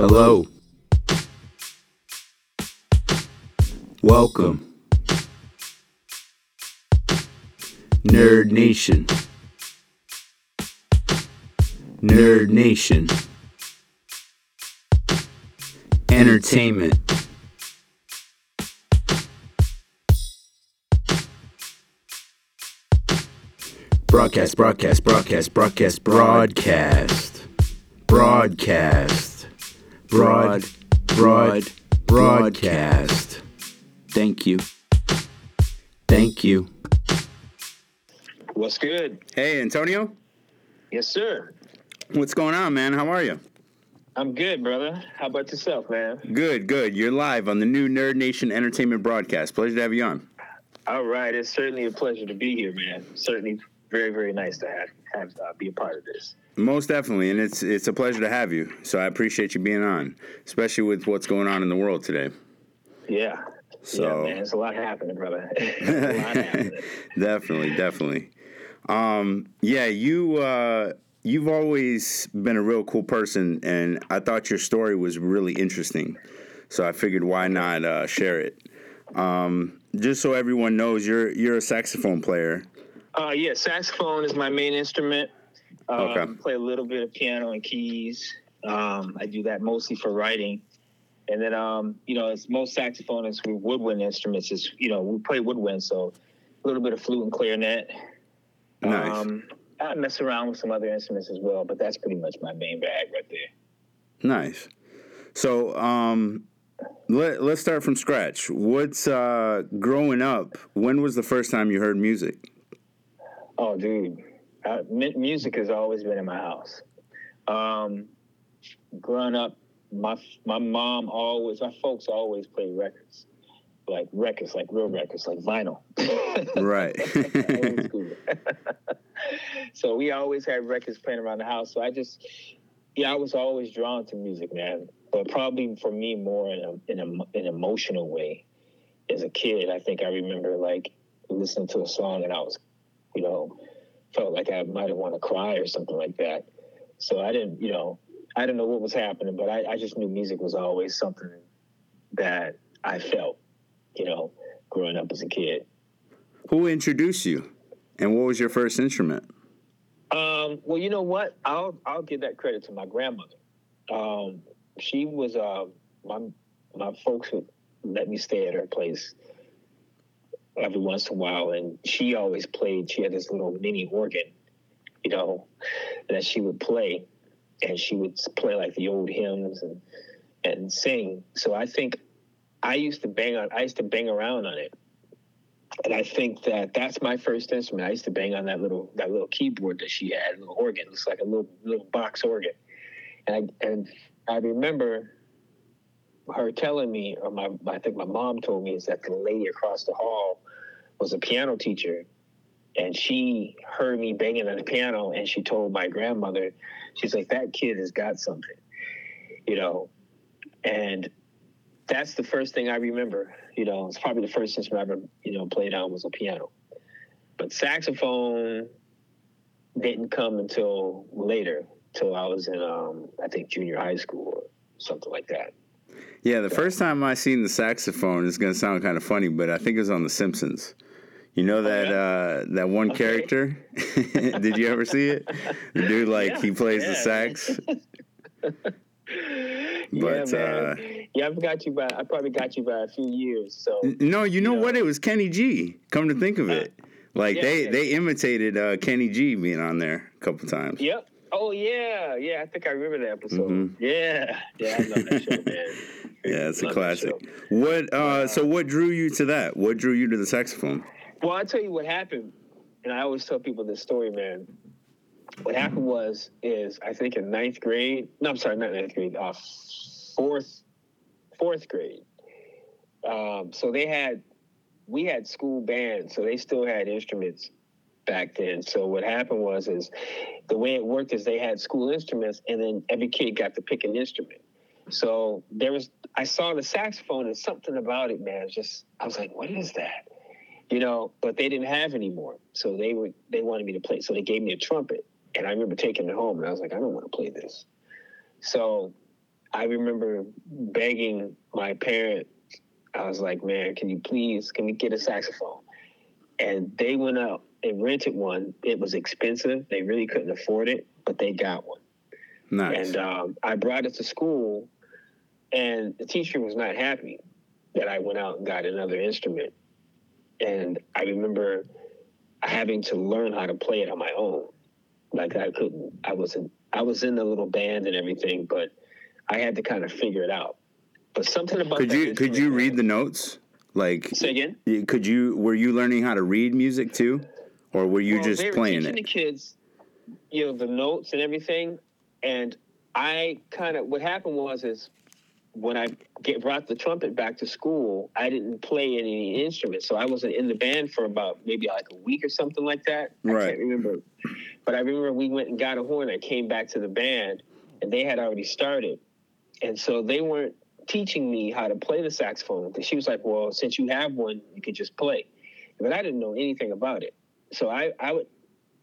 Hello. Welcome. Nerd Nation. Nerd Nation. Entertainment. Broadcast, broadcast, broadcast, broadcast, broadcast. Broadcast. Broad, broad, broadcast. Thank you. Thank you. What's good? Hey, Antonio. Yes, sir. What's going on, man? How are you? I'm good, brother. How about yourself, man? Good, good. You're live on the new Nerd Nation Entertainment broadcast. Pleasure to have you on. All right. It's certainly a pleasure to be here, man. Certainly very, very nice to have, have uh, be a part of this. Most definitely, and it's it's a pleasure to have you. So I appreciate you being on, especially with what's going on in the world today. Yeah. So- yeah, man. It's a lot happening, brother. Lot happening. definitely, definitely. Um, yeah, you uh, you've always been a real cool person, and I thought your story was really interesting. So I figured, why not uh, share it? Um, just so everyone knows, you're you're a saxophone player. Uh, yeah, saxophone is my main instrument. Um, Okay. Play a little bit of piano and keys. Um, I do that mostly for writing. And then, um, you know, as most saxophonists with woodwind instruments is, you know, we play woodwind, so a little bit of flute and clarinet. Nice. Um, I mess around with some other instruments as well, but that's pretty much my main bag right there. Nice. So, um, let, let's start from scratch. What's uh, growing up? When was the first time you heard music? Oh, dude, uh, mu- music has always been in my house. Um, growing up, my my mom always, my folks always played records, like records, like real records, like vinyl. Right. So we always had records playing around the house. So I just, yeah, I was always drawn to music, man. But probably for me, more in a, in a, an emotional way. As a kid, I think I remember like listening to a song and I was, you know, felt like I might have want to cry or something like that. So I didn't, you know, I didn't know what was happening, but I, I just knew music was always something that I felt, you know, growing up as a kid. Who introduced you? And what was your first instrument? Um, well, you know what? I'll I'll give that credit to my grandmother. Um, she was uh, my my folks would let me stay at her place every once in a while, and she always played. She had this little mini organ, you know, that she would play, and she would play like the old hymns and and sing. So I think I used to bang on. I used to bang around on it and I think that that's my first instrument. I used to bang on that little that little keyboard that she had, a little organ. It's like a little little box organ, and I and I remember her telling me, or my I think my mom told me, is that the lady across the hall was a piano teacher, and she heard me banging on the piano, and she told my grandmother, she's like, that kid has got something, you know, and that's the first thing I remember. You know, it's probably the first instrument I ever, you know, played on was a piano. But saxophone didn't come until later, till I was in, um, I think, junior high school or something like that. Yeah, the first time I seen the saxophone is gonna sound kind of funny, but I think it was on The Simpsons. You know that yeah? uh, that one Okay. character? Did you ever see it? The dude like he Yeah, plays the sax. But, yeah, uh, yeah, I've got you by. I probably got you by a few years. So No, you know Yeah. what? It was Kenny G. Come to think of it, like yeah, they yeah. they imitated uh, Kenny G being on there a couple times. Yep. Oh yeah, yeah. I think I remember that episode. Mhm. Yeah, yeah. I love that show, man. Yeah, it's a Love classic. What? Uh, so what drew you to that? What drew you to the saxophone? Well, I'll tell you what happened, and I always tell people this story, man. What happened was, is I think in ninth grade. No, I'm sorry, not ninth grade. Uh, fourth, fourth grade. Um, so they had, we had school bands, so they still had instruments back then. So what happened was, is the way it worked is they had school instruments, and then every kid got to pick an instrument. So there was, I saw the saxophone, and something about it, man. Just I was like, what is that? you know, but they didn't have any more. So they were they wanted me to play. So they gave me a trumpet. And I remember taking it home and I was like, I don't want to play this. So I remember begging my parents. I was like, "Man, can you please can we get a saxophone?" And they went out and rented one. It was expensive. They really couldn't afford it, but they got one. Nice. And um, I brought it to school, and the teacher was not happy that I went out and got another instrument. And I remember having to learn how to play it on my own. Like I couldn't, I wasn't, I was in the little band and everything, but I had to kind of figure it out. But something about could you could you read the notes? Like, Say again. could you were you learning how to read music too, or were you Well, just they were playing teaching it? the kids, you know, the notes and everything. And I kind of what happened was is when I get brought the trumpet back to school, I didn't play any instruments, so I wasn't in the band for about maybe like a week or something like that. I Right. can't remember, but I remember we went and got a horn. I came back to the band, and they had already started, and so they weren't teaching me how to play the saxophone. She was like, "Well, since you have one, you could just play," but I didn't know anything about it. So I, I would,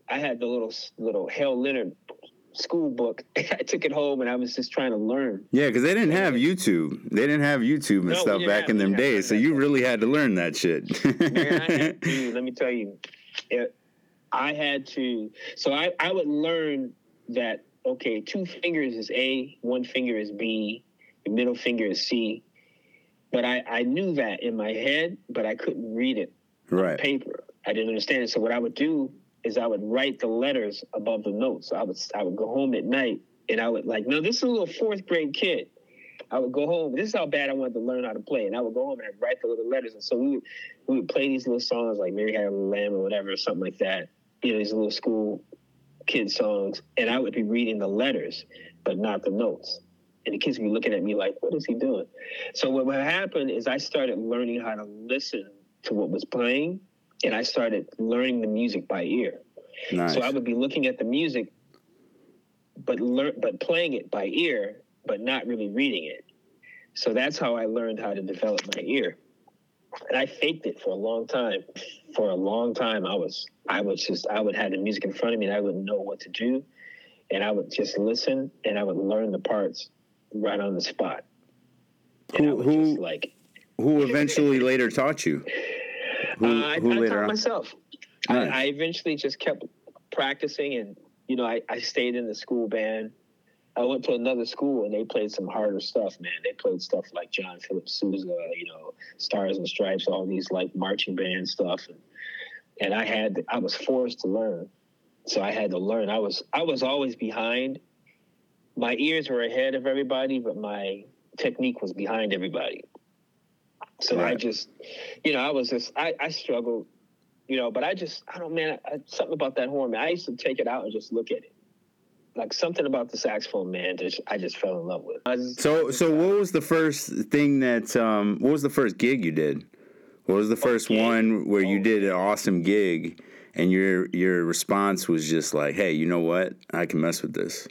I had the little little Hal Leonard school book. I took it home and I was just trying to learn. Yeah, because they didn't have YouTube. They didn't have YouTube and No, stuff back have- in them days. So you really had to learn that shit. Man, I had to, let me tell you, it, I had to. So I, I would learn that okay, two fingers is A, one finger is B, the middle finger is C. But I, I knew that in my head, but I couldn't read it right. paper. I didn't understand it. So what I would do is I would write the letters above the notes. I would I would go home at night and I would like, no, this is a little fourth grade kid. I would go home. This is how bad I wanted to learn how to play. And I would go home and I'd write the little letters. And so we would we would play these little songs like Mary Had a Lamb or whatever, or something like that. You know, these little school kid songs. And I would be reading the letters, but not the notes. And the kids would be looking at me like, what is he doing? So what would happen is I started learning how to listen to what was playing and I started learning the music by ear. Nice. So I would be looking at the music, but learn, but playing it by ear, but not really reading it. So that's how I learned how to develop my ear. And I faked it for a long time. For a long time, I was I was just I would have the music in front of me and I wouldn't know what to do, and I would just listen and I would learn the parts right on the spot. And I Who- would who- just like who eventually later taught you? Who, uh, I, who I taught on? myself. Nice. I, I eventually just kept practicing, and you know, I, I stayed in the school band. I went to another school, and they played some harder stuff. Man, they played stuff like John Philip Sousa, you know, Stars and Stripes, all these like marching band stuff, and and I had I was forced to learn, so I had to learn. I was I was always behind. My ears were ahead of everybody, but my technique was behind everybody. So I just, you know, I was just, I, I struggled, you know, but I just, I don't, man, I, something about that horn, man. I used to take it out and just look at it. Like something about the saxophone, man, just, I just fell in love with. Just- So, so what was the first thing that? Um, what was the first gig you did? What was the first gig? one where you Oh. did an awesome gig, and your your response was just like, "Hey, you know what? I can mess with this."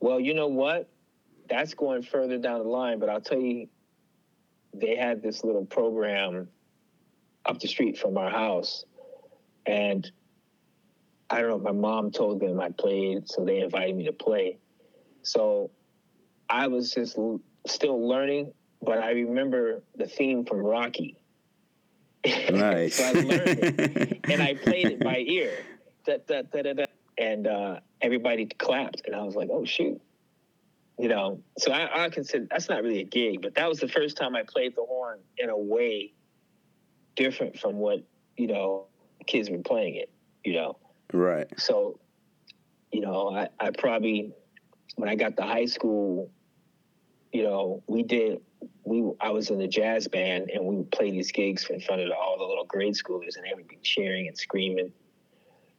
Well, you know what? That's going further down the line, but I'll tell you, they had this little program up the street from our house. And I don't know, my mom told them I played, so they invited me to play. So I was just l- still learning, but I remember the theme from Rocky. Nice. so I learned it and I played it by ear. Da, da, da, da, da. And uh, everybody clapped, and I was like, "Oh shoot!" You know. So I, I consider that's not really a gig, but that was the first time I played the horn in a way different from what you know kids were playing it. You know. right. So, you know, I, I probably when I got to high school, you know, we did we I was in the jazz band and we would play these gigs in front of all the little grade schoolers and they would be cheering and screaming.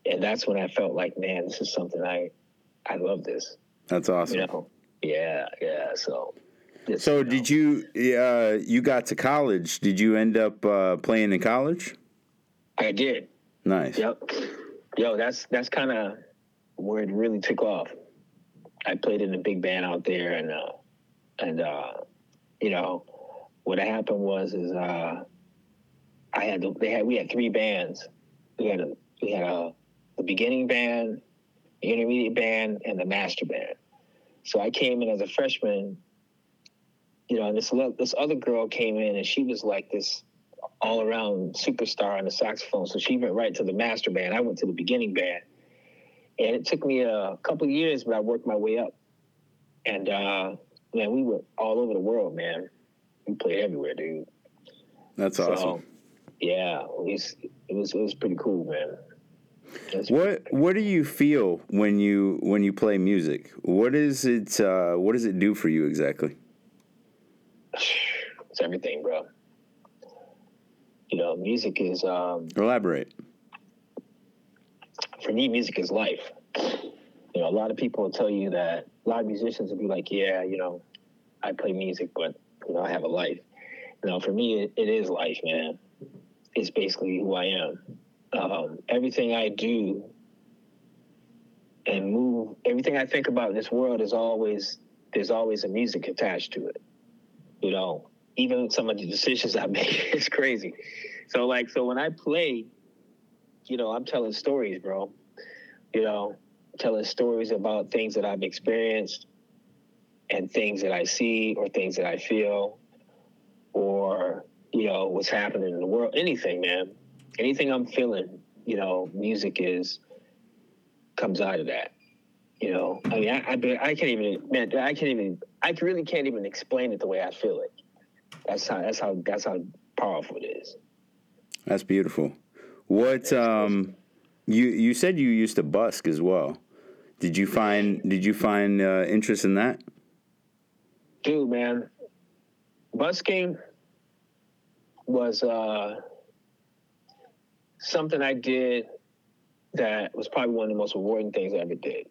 And that's when I felt like, man, this is something I I love this. That's awesome. You know. Yeah, yeah. So So, did you? Uh, you got to college. Did you end up uh, playing in college? I did. Nice. Yep. Yo, that's that's kind of where it really took off. I played in a big band out there, and uh, and uh, you know, what happened was is uh, I had they had we had three bands. We had a we had a the beginning band, the intermediate band, and the master band. So I came in as a freshman, you know, and this this other girl came in and she was like this all around superstar on the saxophone. So she went right to the master band. I went to the beginning band. And it took me a couple years, but I worked my way up. And uh, man, we were all over the world, man. We played everywhere, dude. That's awesome. So, yeah, it was, it was it was pretty cool, man. What what do you feel when you when you play music? What is it uh, what does it do for you exactly? It's everything, bro. You know, music is um elaborate. For me, music is life. You know, a lot of people will tell you that a lot of musicians will be like, Yeah, you know, I play music, but you know, I have a life. You know, for me it, it is life, man. It's basically who I am um, everything I do and move, everything I think about in this world is always there's always a music attached to it. You know, even some of the decisions I make, it's crazy. So like, so when I play, you know, I'm telling stories, bro. You know, telling stories about things that I've experienced and things that I see or things that I feel or, you know, what's happening in the world, anything, man anything I'm feeling, you know, music is comes out of that. You know, I mean, I, I, I can't even, man, I can't even, I really can't even explain it the way I feel it. That's how, that's how, that's how powerful it is. That's beautiful. What, um, you, you said you used to busk as well. Did you find, did you find uh, interest in that? Dude, man, busking was, uh, something I did that was probably one of the most rewarding things I ever did.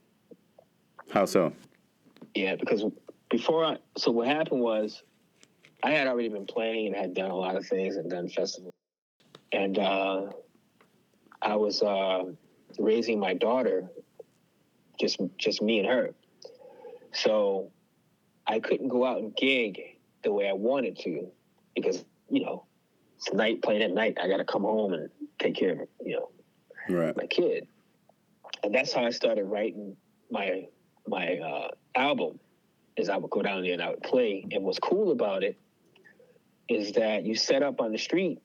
How so? Yeah, because before I, so what happened was I had already been playing and had done a lot of things and done festivals. And uh, I was uh, raising my daughter, just just me and her. So I couldn't go out and gig the way I wanted to because, you know, it's night playing at night. I got to come home and take care of you know right. my kid, and that's how I started writing my my uh, album. Is I would go down there and I would play. And what's cool about it is that you set up on the street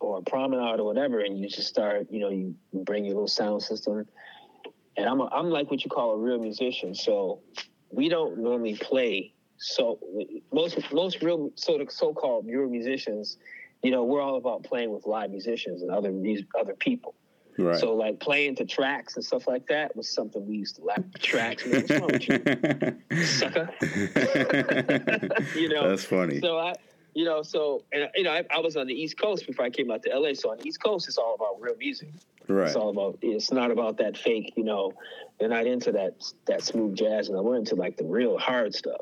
or a promenade or whatever, and you just start. You know, you bring your little sound system. And I'm a, I'm like what you call a real musician. So we don't normally play. So most most real so so-called real musicians you know, we're all about playing with live musicians and other music, other people. Right. So like playing to tracks and stuff like that was something we used to laugh tracks. Man, what's wrong with you, sucker? you know, that's funny. So I, you know, so and you know, I, I, was on the East Coast before I came out to LA. So on the East Coast, it's all about real music. Right. It's all about. It's not about that fake. You know, they're not into that that smooth jazz, and we're into like the real hard stuff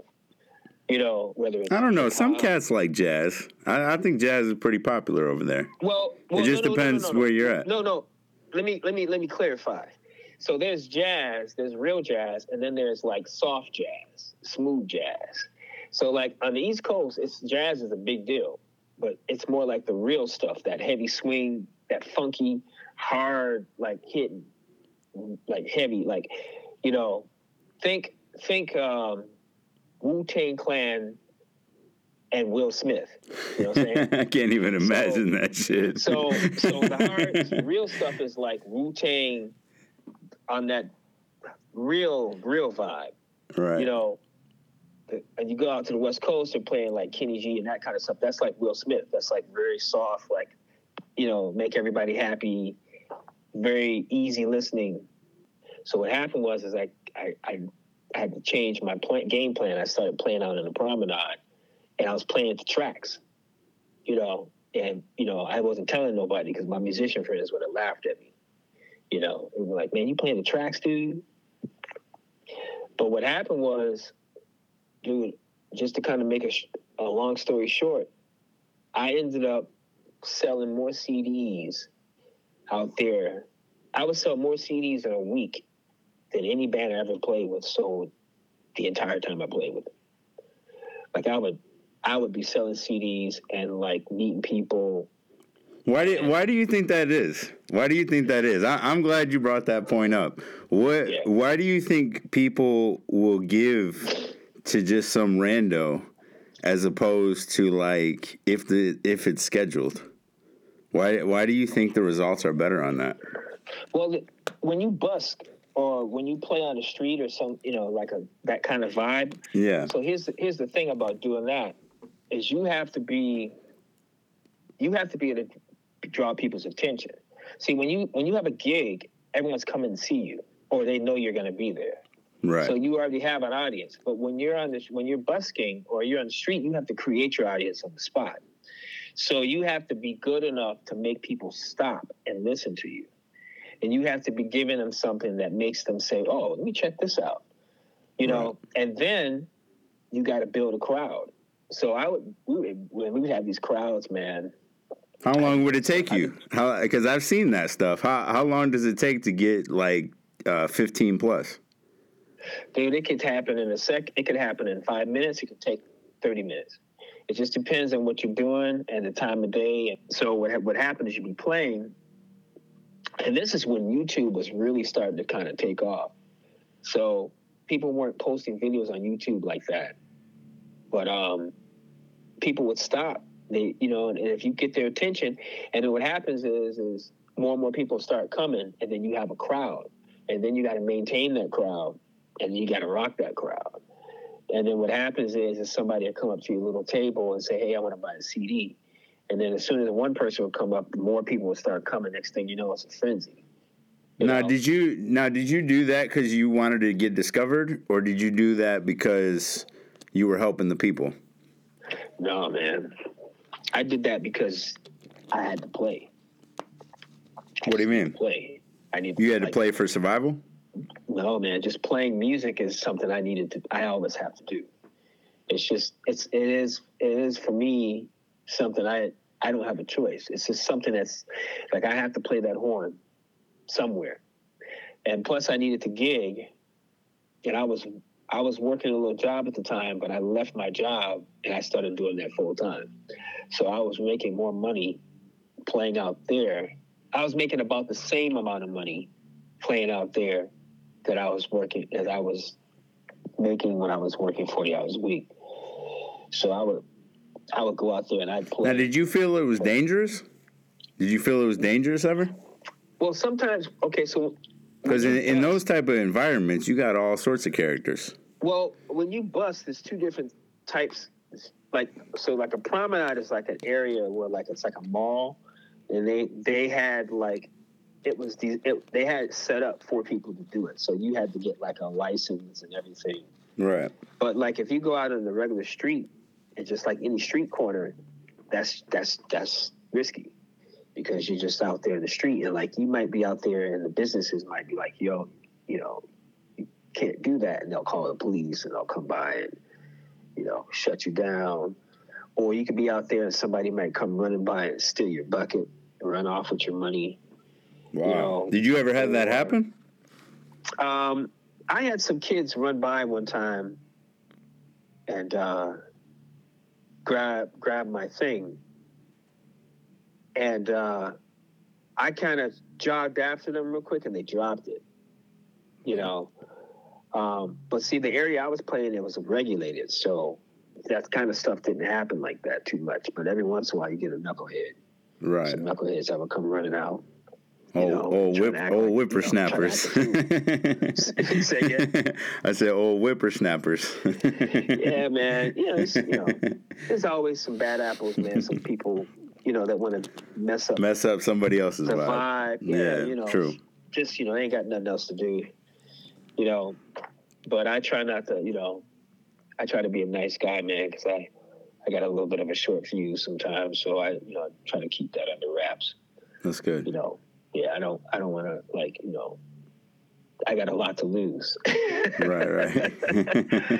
you know, whether I don't know. Some cats like jazz. I, I, think jazz is pretty popular over there. Well, well it just no, no, depends no, where you're at. No, no. Let me let me let me clarify. So there's jazz, there's real jazz, and then there's like soft jazz, smooth jazz. So like on the East Coast, it's jazz is a big deal, but it's more like the real stuff, that heavy swing, that funky, hard, like hitting, like heavy, like you know, think think um Wu Tang Clan and Will Smith. You know what I'm saying? I can't even imagine so, that shit. so, so the hard, real stuff is like Wu Tang on that real, real vibe. Right. You know, and you go out to the West Coast, they're playing like Kenny G and that kind of stuff. That's like Will Smith. That's like very soft, like, you know, make everybody happy, very easy listening. So what happened was, is I, I, I I had to change my plan, game plan. I started playing out in the promenade, and I was playing the tracks, you know. And you know, I wasn't telling nobody because my musician friends would have laughed at me. You know, and were like, "Man, you playing the tracks, dude." But what happened was, dude, just to kind of make a, a long story short, I ended up selling more CDs out there. I would sell more CDs in a week than any band I ever played with sold the entire time I played with them. Like I would, I would be selling CDs and like meeting people. Why do Why do you think that is? Why do you think that is? I, am glad you brought that point up. What? Yeah. Why do you think people will give to just some rando as opposed to like if the if it's scheduled? Why why do you think the results are better on that? Well, when you busk or when you play on the street or some, you know, like a that kind of vibe. Yeah. So here's the, here's the thing about doing that is you have to be you have to be able to draw people's attention. See, when you when you have a gig, everyone's coming to see you, or they know you're going to be there. Right. So you already have an audience. But when you're on the when you're busking or you're on the street, you have to create your audience on the spot. So you have to be good enough to make people stop and listen to you. And you have to be giving them something that makes them say, "Oh, let me check this out." You know, and then you got to build a crowd. So I would we would, we would have these crowds, man. How long would it take you? How because I've seen that stuff. How how long does it take to get like uh, 15 plus? Dude, it could happen in a sec. It could happen in five minutes. It could take thirty minutes. It just depends on what you're doing and the time of day. So what what happens is you'd be playing, and this is when YouTube was really starting to kind of take off. So people weren't posting videos on YouTube like that, but um, people would stop. They, you know, and, and if you get their attention, and then what happens is, is more and more people start coming, and then you have a crowd, and then you got to maintain that crowd, and you got to rock that crowd. And then what happens is, is somebody will come up to your little table and say, "Hey, I want to buy a CD." And then as soon as one person would come up, more people would start coming. Next thing you know, it's a frenzy. You now, know? did you now did you do that because you wanted to get discovered, or did you do that because you were helping the people? No, man. I did that because I had to play. What do you mean? Play. I need. You had to play for survival. No, man. Just playing music is something I needed to. I always have to do. It's just. It's. It is. It is for me something I. I don't have a choice. It's just something that's like I have to play that horn somewhere, and plus I needed to gig, and I was I was working a little job at the time, but I left my job and I started doing that full time. So I was making more money playing out there. I was making about the same amount of money playing out there that I was working as I was making when I was working forty hours a week. So I would I would go out there and I'd play. Now, did you feel it was dangerous? Did you feel it was dangerous ever? well, sometimes okay, so Because in, in those type of environments, you got all sorts of characters. Well, when you bust, there's two different types. Like so, like a promenade is like an area where like it's like a mall, and they they had like it was these it, they had it set up for people to do it. So you had to get like a license and everything. Right. But like if you go out on the regular street, and just like any street corner, that's that's that's risky because you're just out there in the street and like you might be out there and the businesses might be like, yo, you know, you can't do that, and they'll call the police and they'll come by and you know shut you down. Or you could be out there and somebody might come running by and steal your bucket and run off with your money. Wow. know, Did you ever have that happen? Um, I had some kids run by one time and uh, grab grab my thing, and uh, I kind of jogged after them real quick, and they dropped it. You know, um, but see, the area I was playing in was regulated, so that kind of stuff didn't happen like that too much. But every once in a while, you get a knucklehead. Right. Some knuckleheads that would come running out. Oh, know, oh, whip, oh, like, you know, whippersnappers. Say again? I said, oh, whippersnappers. yeah, man. You know, you know, there's always some bad apples, man. Some people, you know, that want to mess up Mess up somebody else's vibe. vibe. Yeah, Yeah, you know, true. Just you know, they ain't got nothing else to do. You know, but I try not to. You know, I try to be a nice guy, man, because I, I got a little bit of a short fuse sometimes. So I, you know, I try to keep that under wraps. That's good. You know, yeah, I don't, I don't want to like, you know, I got a lot to lose. Right, right.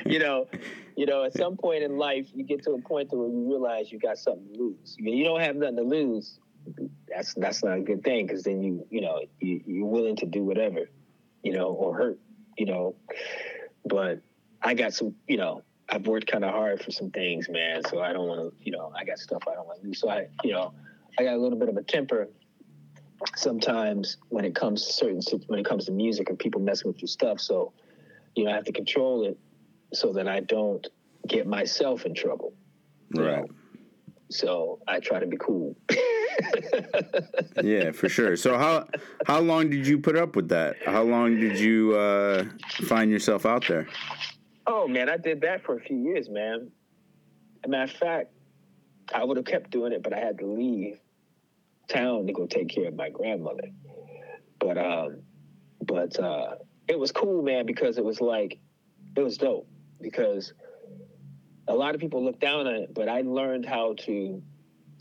you know, you know, at some point in life, you get to a point to where you realize you got something to lose. You, you don't have nothing to lose. That's that's not a good thing because then you you know you, you're willing to do whatever, you know, or hurt, you know. But I got some, you know, I've worked kind of hard for some things, man. So I don't want to, you know, I got stuff I don't want to lose. So I, you know, I got a little bit of a temper sometimes when it comes to certain when it comes to music and people messing with your stuff. So, you know, I have to control it. so that I don't get myself in trouble. Right. know? So I try to be cool. Yeah, for sure. So how how long did you put up with that? How long did you uh, find yourself out there? Oh man, I did that for a few years, man. As a matter of fact, I would have kept doing it, but I had to leave town to go take care of my grandmother. But um, but uh, it was cool, man, because it was like it was dope because a lot of people look down on it, but I learned how to.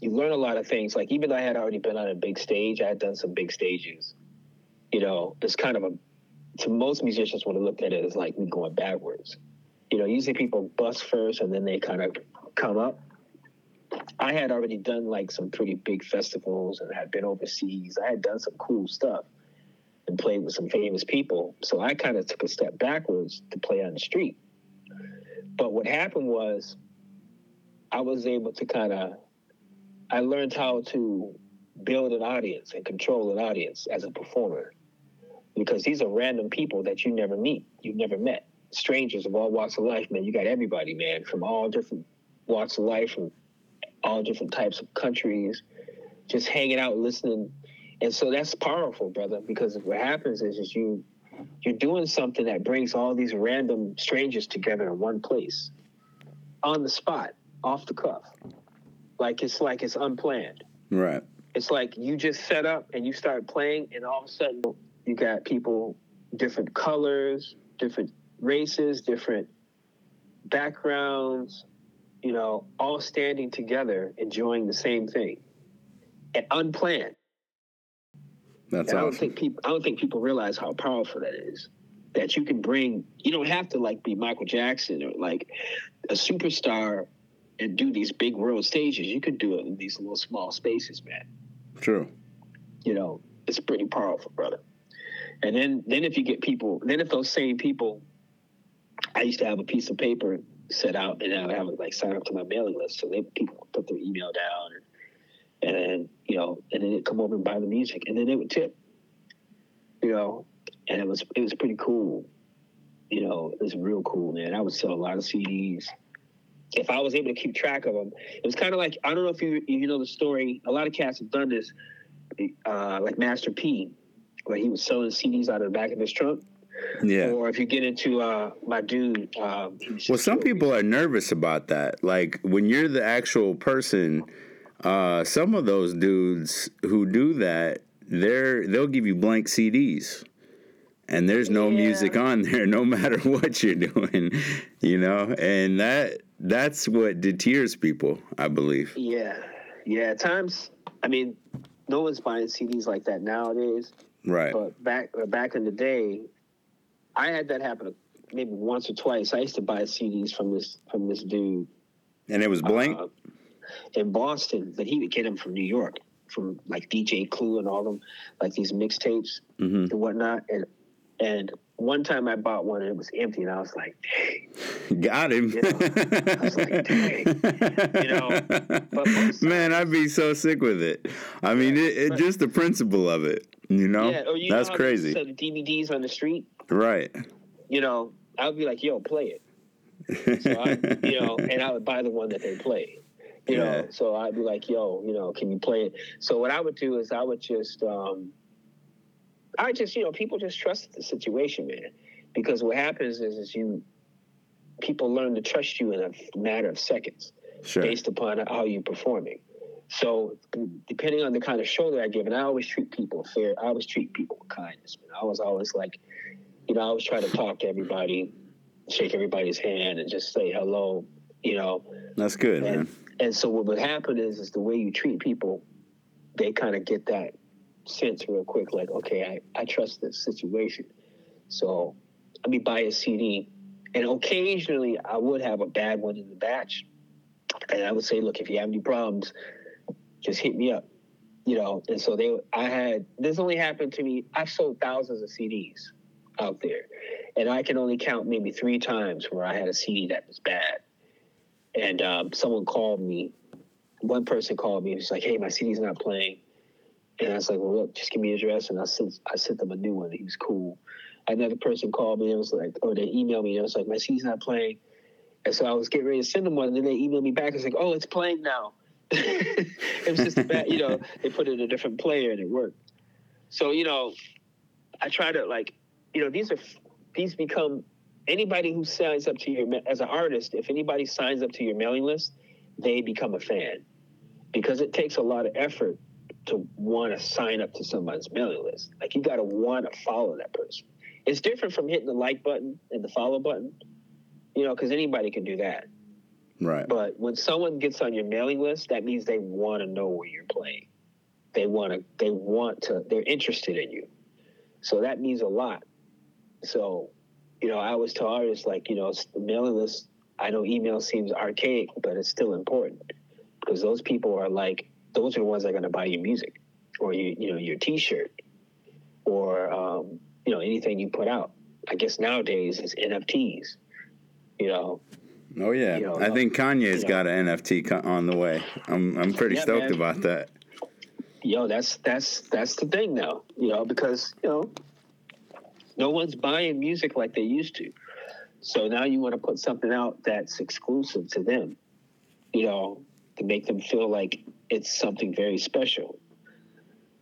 You learn a lot of things. Like even though I had already been on a big stage, I had done some big stages. You know, it's kind of a to most musicians when they look at it, it's like me going backwards you know, usually people bust first and then they kind of come up. I had already done like some pretty big festivals and had been overseas. I had done some cool stuff and played with some famous people. So I kind of took a step backwards to play on the street. But what happened was I was able to kind of, I learned how to build an audience and control an audience as a performer because these are random people that you never meet, you've never met strangers of all walks of life, man. You got everybody, man, from all different walks of life, from all different types of countries, just hanging out, listening. And so that's powerful, brother, because what happens is, is you you're doing something that brings all these random strangers together in one place, on the spot, off the cuff. Like it's like it's unplanned. Right. It's like you just set up and you start playing, and all of a sudden you got people, different colors, different races, different backgrounds, you know, all standing together, enjoying the same thing, and unplanned. That's And I don't think people. I don't think people realize how powerful that is. That you can bring. You don't have to like be Michael Jackson or like a superstar and do these big world stages. You could do it in these little small spaces, man. True. You know, it's pretty powerful, brother. And then, then if you get people, then if those same people, I used to have a piece of paper set out, and I would have like sign up to my mailing list, so they people put their email down, and, then you know, and then they'd come over and buy the music, and then they would tip, you know, and it was it was pretty cool, you know, it was real cool, man. I would sell a lot of CDs. If I was able to keep track of them, it was kind of like I don't know if you you know the story. A lot of cats have done this, uh, like Master P, where he was selling CDs out of the back of his trunk. Yeah. Or if you get into uh, my dude, um, Well, some people are nervous about that. Like when you're the actual person, uh, some of those dudes who do that, they're they'll give you blank CDs. And there's no Yeah. music on there, no matter what you're doing, you know, and that that's what deters people, I believe. Yeah, yeah. At times, I mean, no one's buying CDs like that nowadays. Right. But back uh, back in the day, I had that happen maybe once or twice. I used to buy CDs from this from this dude And it was blank. uh, in Boston, but he would get them from New York, from like DJ Clue and all them, like these mixtapes hmm and whatnot. And and one time I bought one and it was empty, and I was like, dang. Got him. You I was like, dang. You know, man, I'd be so sick with it. I mean, it, it just the principle of it. You know, Yeah, you that's know crazy. Sell DVDs on the street. Right. You know, I would be like, "Yo, play it." So I, you know, and I would buy the one that they play. You Yeah. know, so I'd be like, "Yo, you know, can you play it?" So what I would do is I would just, um, I just, you know, people just trust the situation, man, because what happens is, is you, people learn to trust you in a matter of seconds Sure. based upon how you're performing. So depending on the kind of show that I give, and I always treat people fair. I always treat people with kindness. Man. I was always like, you know, I always try to talk to everybody, shake everybody's hand, and just say hello. You know, That's good, man. and and so what would happen is, is the way you treat people, they kind of get that sense real quick. Like, okay, I I trust this situation, so let me buy a CD. And occasionally, I would have a bad one in the batch, and I would say, look, if you have any problems, just hit me up. You know, and so they, I had this only happened to me. I've sold thousands of CDs out there, and I can only count maybe three times where I had a CD that was bad. And um, someone called me. One person called me. was like, "Hey, my CD's not playing." And I was like, "Well, look, just give me your address, and I sent I sent them a new one. He was cool." another person called me and was like, "Oh, they emailed me and it was like, my CD's not playing. And so I was getting ready to send them one, and then they emailed me back and was like, oh, it's playing now. it was just bad, you know, they put in a different player and it worked. So, you know, I try to like, you know, these are, these become, anybody who signs up to your, as an artist, if anybody signs up to your mailing list, they become a fan because it takes a lot of effort to want to sign up to somebody's mailing list. Like you got to want to follow that person. It's different from hitting the like button and the follow button, you know, because anybody can do that. Right. But when someone gets on your mailing list, that means they want to know where you're playing. They want to. They want to. They're interested in you. So that means a lot. So, you know, I always tell artists like, you know, the mailing list. I know email seems archaic, but it's still important because those people are like those are the ones that are going to buy your music or you you know your T-shirt or um, you know anything you put out. I guess nowadays it's NFTs. You know. Oh yeah, you know, I think Kanye's you know, got an NFT on the way. I'm I'm pretty yeah, stoked man. about that. Yo, that's that's that's the thing now. You know because you know no one's buying music like they used to. So now you want to put something out that's exclusive to them. You know, to make them feel like it's something very special.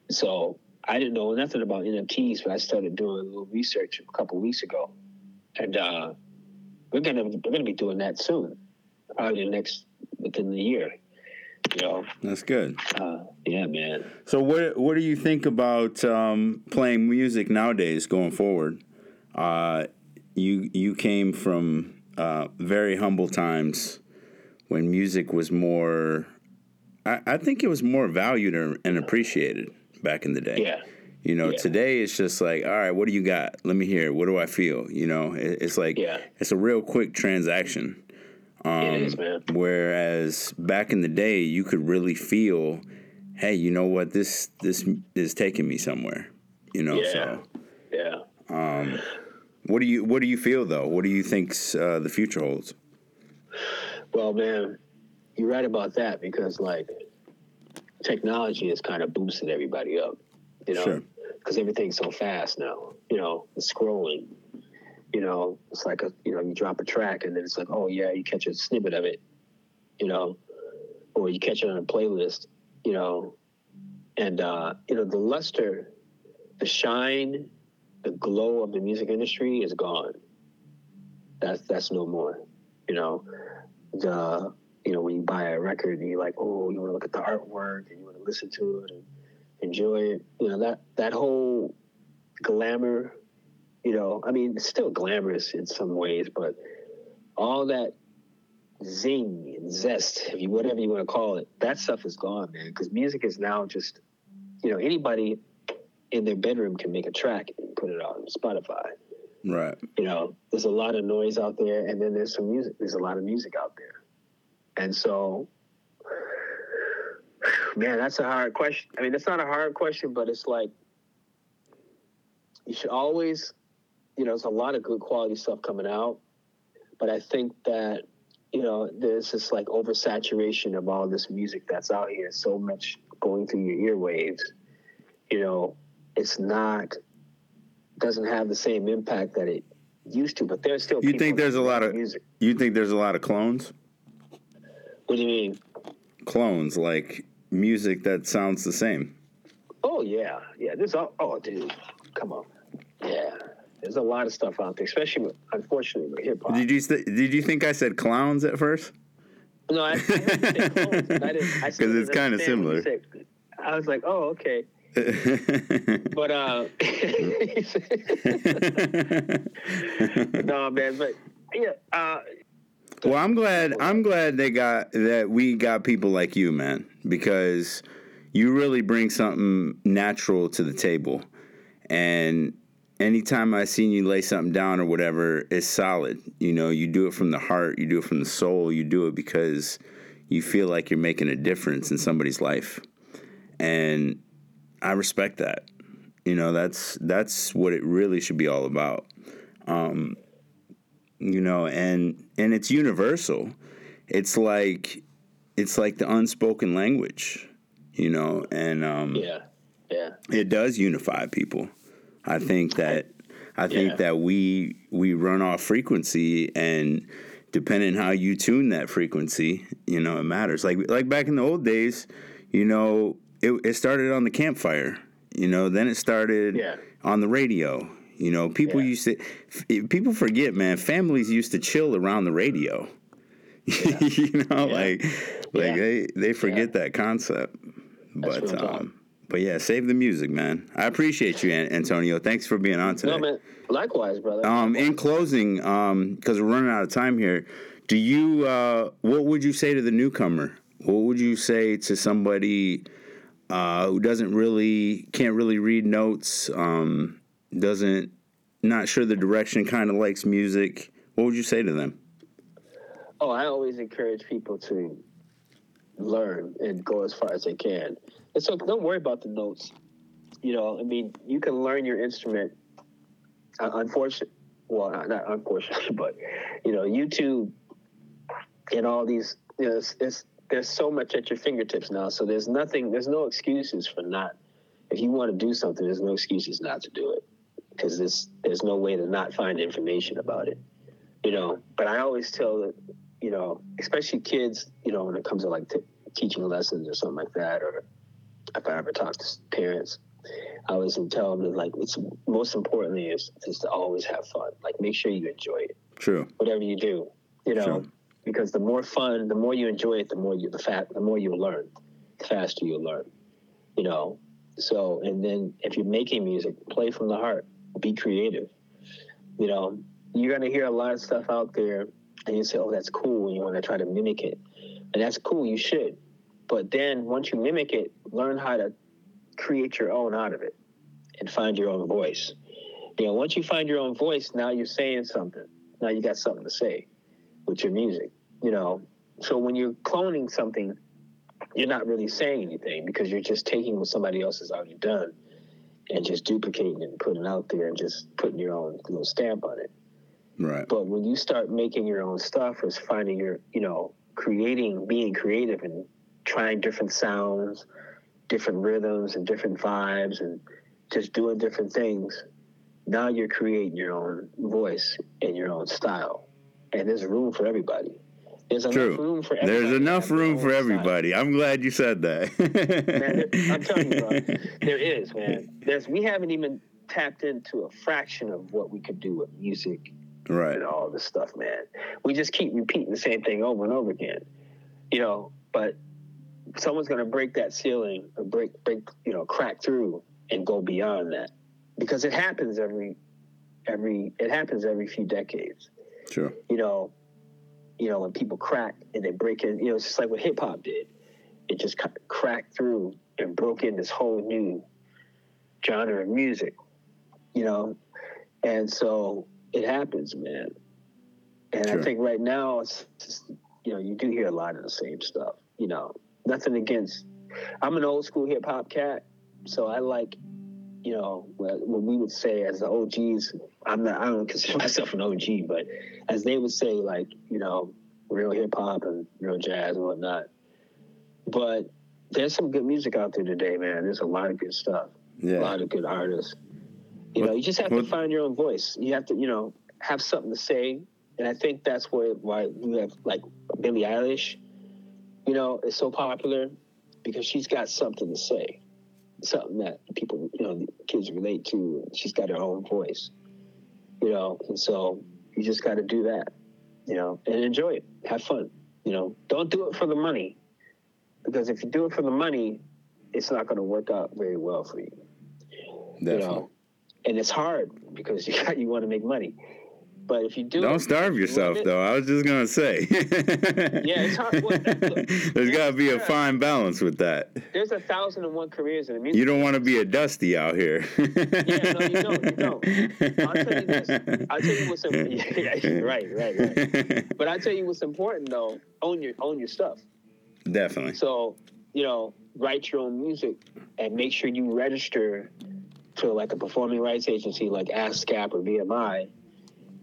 So I didn't know nothing about NFTs, but I started doing a little research a couple weeks ago, and uh, we're gonna we're gonna be doing that soon, probably the next within the year. You know, that's good. Uh, yeah, man. So what what do you think about um, playing music nowadays going forward? Uh, you you came from uh, very humble times when music was more I, I think it was more valued and appreciated back in the day. Yeah. You know, yeah. today it's just like, all right, what do you got? Let me hear. What do I feel? You know, it, it's like, yeah. it's a real quick transaction. Um, it is, man. Whereas back in the day, you could really feel, hey, you know what? This this is taking me somewhere. You know, yeah. so yeah. Um, what do you what do you feel though? What do you think uh, the future holds? Well, man, you're right about that because like technology has kind of boosted everybody up, you know, because sure. everything's so fast now. You know, scrolling. You know, it's like a you know you drop a track and then it's like oh yeah you catch a snippet of it, you know, or you catch it on a playlist, you know, and uh, you know the luster, the shine, the glow of the music industry is gone. That's that's no more. You know, the you know, when you buy a record and you're like, oh, you want to look at the artwork and you want to listen to it and enjoy it. You know, that that whole glamour, you know, I mean, it's still glamorous in some ways, but all that zing and zest, if you whatever you want to call it, that stuff is gone, man. Because music is now just, you know, anybody in their bedroom can make a track and put it on Spotify. Right. You know, there's a lot of noise out there, and then there's some music. There's a lot of music out there. And so, man, that's a hard question. I mean, it's not a hard question, but it's like you should always, you know, there's a lot of good quality stuff coming out, but I think that you know there's this like oversaturation of all this music that's out here, so much going through your earwaves. You know, it's not doesn't have the same impact that it used to, but there's still. You think there's a lot of music. You think there's a lot of clones? What do you mean? Clones, like music that sounds the same. Oh yeah, yeah. This all, oh dude, come on. There's a lot of stuff out there, especially with, unfortunately with hip hop. Did you st- did you think I said clowns at first? No, I, had to say clowns because it's kind of similar. I was like, oh okay. but uh, no man, but yeah, uh, well, I'm glad. I'm glad they got that. We got people like you, man, because you really bring something natural to the table. And anytime I seen you lay something down or whatever, it's solid. You know, you do it from the heart. You do it from the soul. You do it because you feel like you're making a difference in somebody's life, and I respect that. You know, that's that's what it really should be all about. Um, you know, and and it's universal. It's like it's like the unspoken language, you know, and um, yeah, yeah, it does unify people. I think that I think Yeah. that we we run off frequency and depending how you tune that frequency, you know, it matters. Like like back in the old days, you know, it, it started on the campfire. You know, then it started Yeah. on the radio. You know, people Yeah. used to f- people forget, man. Families used to chill around the radio. you know, like like they they forget that concept. That's But um, but yeah, save the music, man. I appreciate you, Antonio. Thanks for being on today. No, man. Likewise, brother. Um, in closing, because we're running out of time here, do you? Uh, what would you say to the newcomer? What would you say to somebody uh, who doesn't really, can't really read notes, um, doesn't, not sure the direction, kind of likes music? What would you say to them? Oh, I always encourage people to learn and go as far as they can. And so don't worry about the notes. You know, I mean, you can learn your instrument. Uh, unfortunately, well, not, unfortunately, but you know, YouTube and all these, you know, it's, it's there's so much at your fingertips now. So there's nothing, there's no excuses for not. If you want to do something, there's no excuses not to do it because there's there's no way to not find information about it. You know, but I always tell you know, especially kids, you know, when it comes to like t- teaching lessons or something like that, or if I ever talk to parents, I always tell them that like it's most importantly is is to always have fun. Like make sure you enjoy it, True. whatever you do, you know, because the more fun, the more you enjoy it, the more you the fat, the more you'll learn, the faster you'll learn, you know. So and then if you're making music, play from the heart, be creative. You know, you're gonna hear a lot of stuff out there and you say, oh, that's cool, and you want to try to mimic it. And that's cool, you should. But then once you mimic it, learn how to create your own out of it and find your own voice. You know, once you find your own voice, now you're saying something. Now you got something to say with your music, you know. So when you're cloning something, you're not really saying anything because you're just taking what somebody else has already done and just duplicating it and putting it out there and just putting your own little stamp on it. Right. But when you start making your own stuff, or finding your, you know, creating, being creative and trying different sounds, different rhythms and different vibes and just doing different things, now you're creating your own voice and your own style. And there's room for everybody. There's enough True. room for everybody. There's enough room for style. everybody. I'm glad you said Man, that. there- I'm telling you, bro, there is, man. There's we haven't even tapped into a fraction of what we could do with music Right. and all this stuff, man. We just keep repeating the same thing over and over again, you know. But someone's gonna break that ceiling or break, break, you know, crack through and go beyond that because it happens every, every, it happens every few decades, Sure. you know. You know, when people crack and they break in, you know, it's just like what hip hop did. It just cracked through and broke in this whole new genre of music, you know. And so it happens, man. And Sure. I think right now it's just, you know, you do hear a lot of the same stuff. You know, nothing against. I'm an old school hip hop cat, so I like, you know, what, what we would say as the OGs. I'm not. I don't consider myself an OG, but as they would say, like, you know, real hip hop and real jazz and whatnot. But there's some good music out there today, man. There's a lot of good stuff Yeah. a lot of good artists. You Well- know, you just have well- to find your own voice. You have to, you know, have something to say. And I think that's where why you have like Billie Eilish, you know, is so popular because she's got something to say, something that people, you know, kids relate to. She's got her own voice, you know, and so you just got to do that, you know, and enjoy it, have fun. You know, don't do it for the money because if you do it for the money, it's not going to work out very well for you you Definitely. know, and it's hard because you got, you want to make money. But if you do, Don't starve yourself, it- though. I was just gonna say. Yeah, it's hard. Well, look, There's got to be a fine balance with that. There's a thousand and one careers in the music. You don't want to be a dusty out here. Yeah, no, you don't, you don't. I'll tell you this. I'll tell you what's important. Yeah, right, right, right. But I tell you what's important though. Own your own your stuff. Definitely. So, you know, write your own music and make sure you register to like a performing rights agency like ASCAP or BMI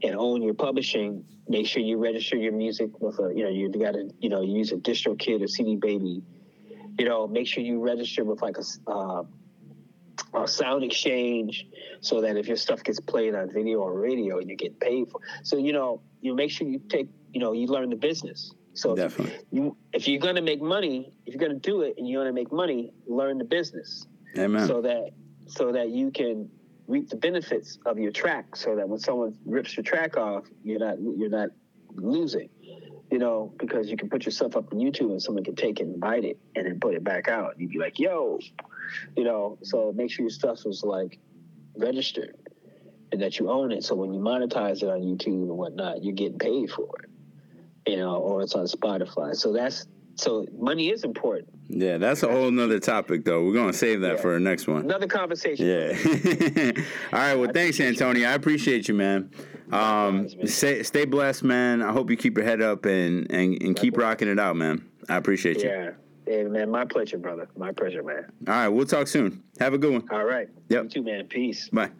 and own your publishing. Make sure you register your music with a, you know, you got to, you know, you use a DistroKid or CD Baby. You know, make sure you register with like a, uh, uh, SoundExchange, so that if your stuff gets played on video or radio, you get paid for. So you know, you make sure you take, you know, you learn the business. So Definitely. If you if you're gonna make money, if you're gonna do it and you're gonna make money, learn the business Amen. so that so that you can reap the benefits of your track so that when someone rips your track off you're not you're not losing you know because you can put yourself up on youtube and someone can take it and bite it and then put it back out. You'd be like yo you know so make sure your stuff was like registered and that you own it. So when you monetize it on youtube and whatnot you're getting paid for it you know or it's on spotify. So that's so money is important yeah, that's a whole nother topic, though. We're gonna save that Yeah. for our next one. another conversation Yeah. All right. Well, thanks, Antonio. I appreciate you, man. Um, man. stay stay blessed, man. I hope you keep your head up and and, and keep rocking it out, man. I appreciate you. yeah Hey, man, my pleasure, brother. My pleasure, man. All right. We'll talk soon. Have a good one. All right. Yep. You too, man. Peace. Bye.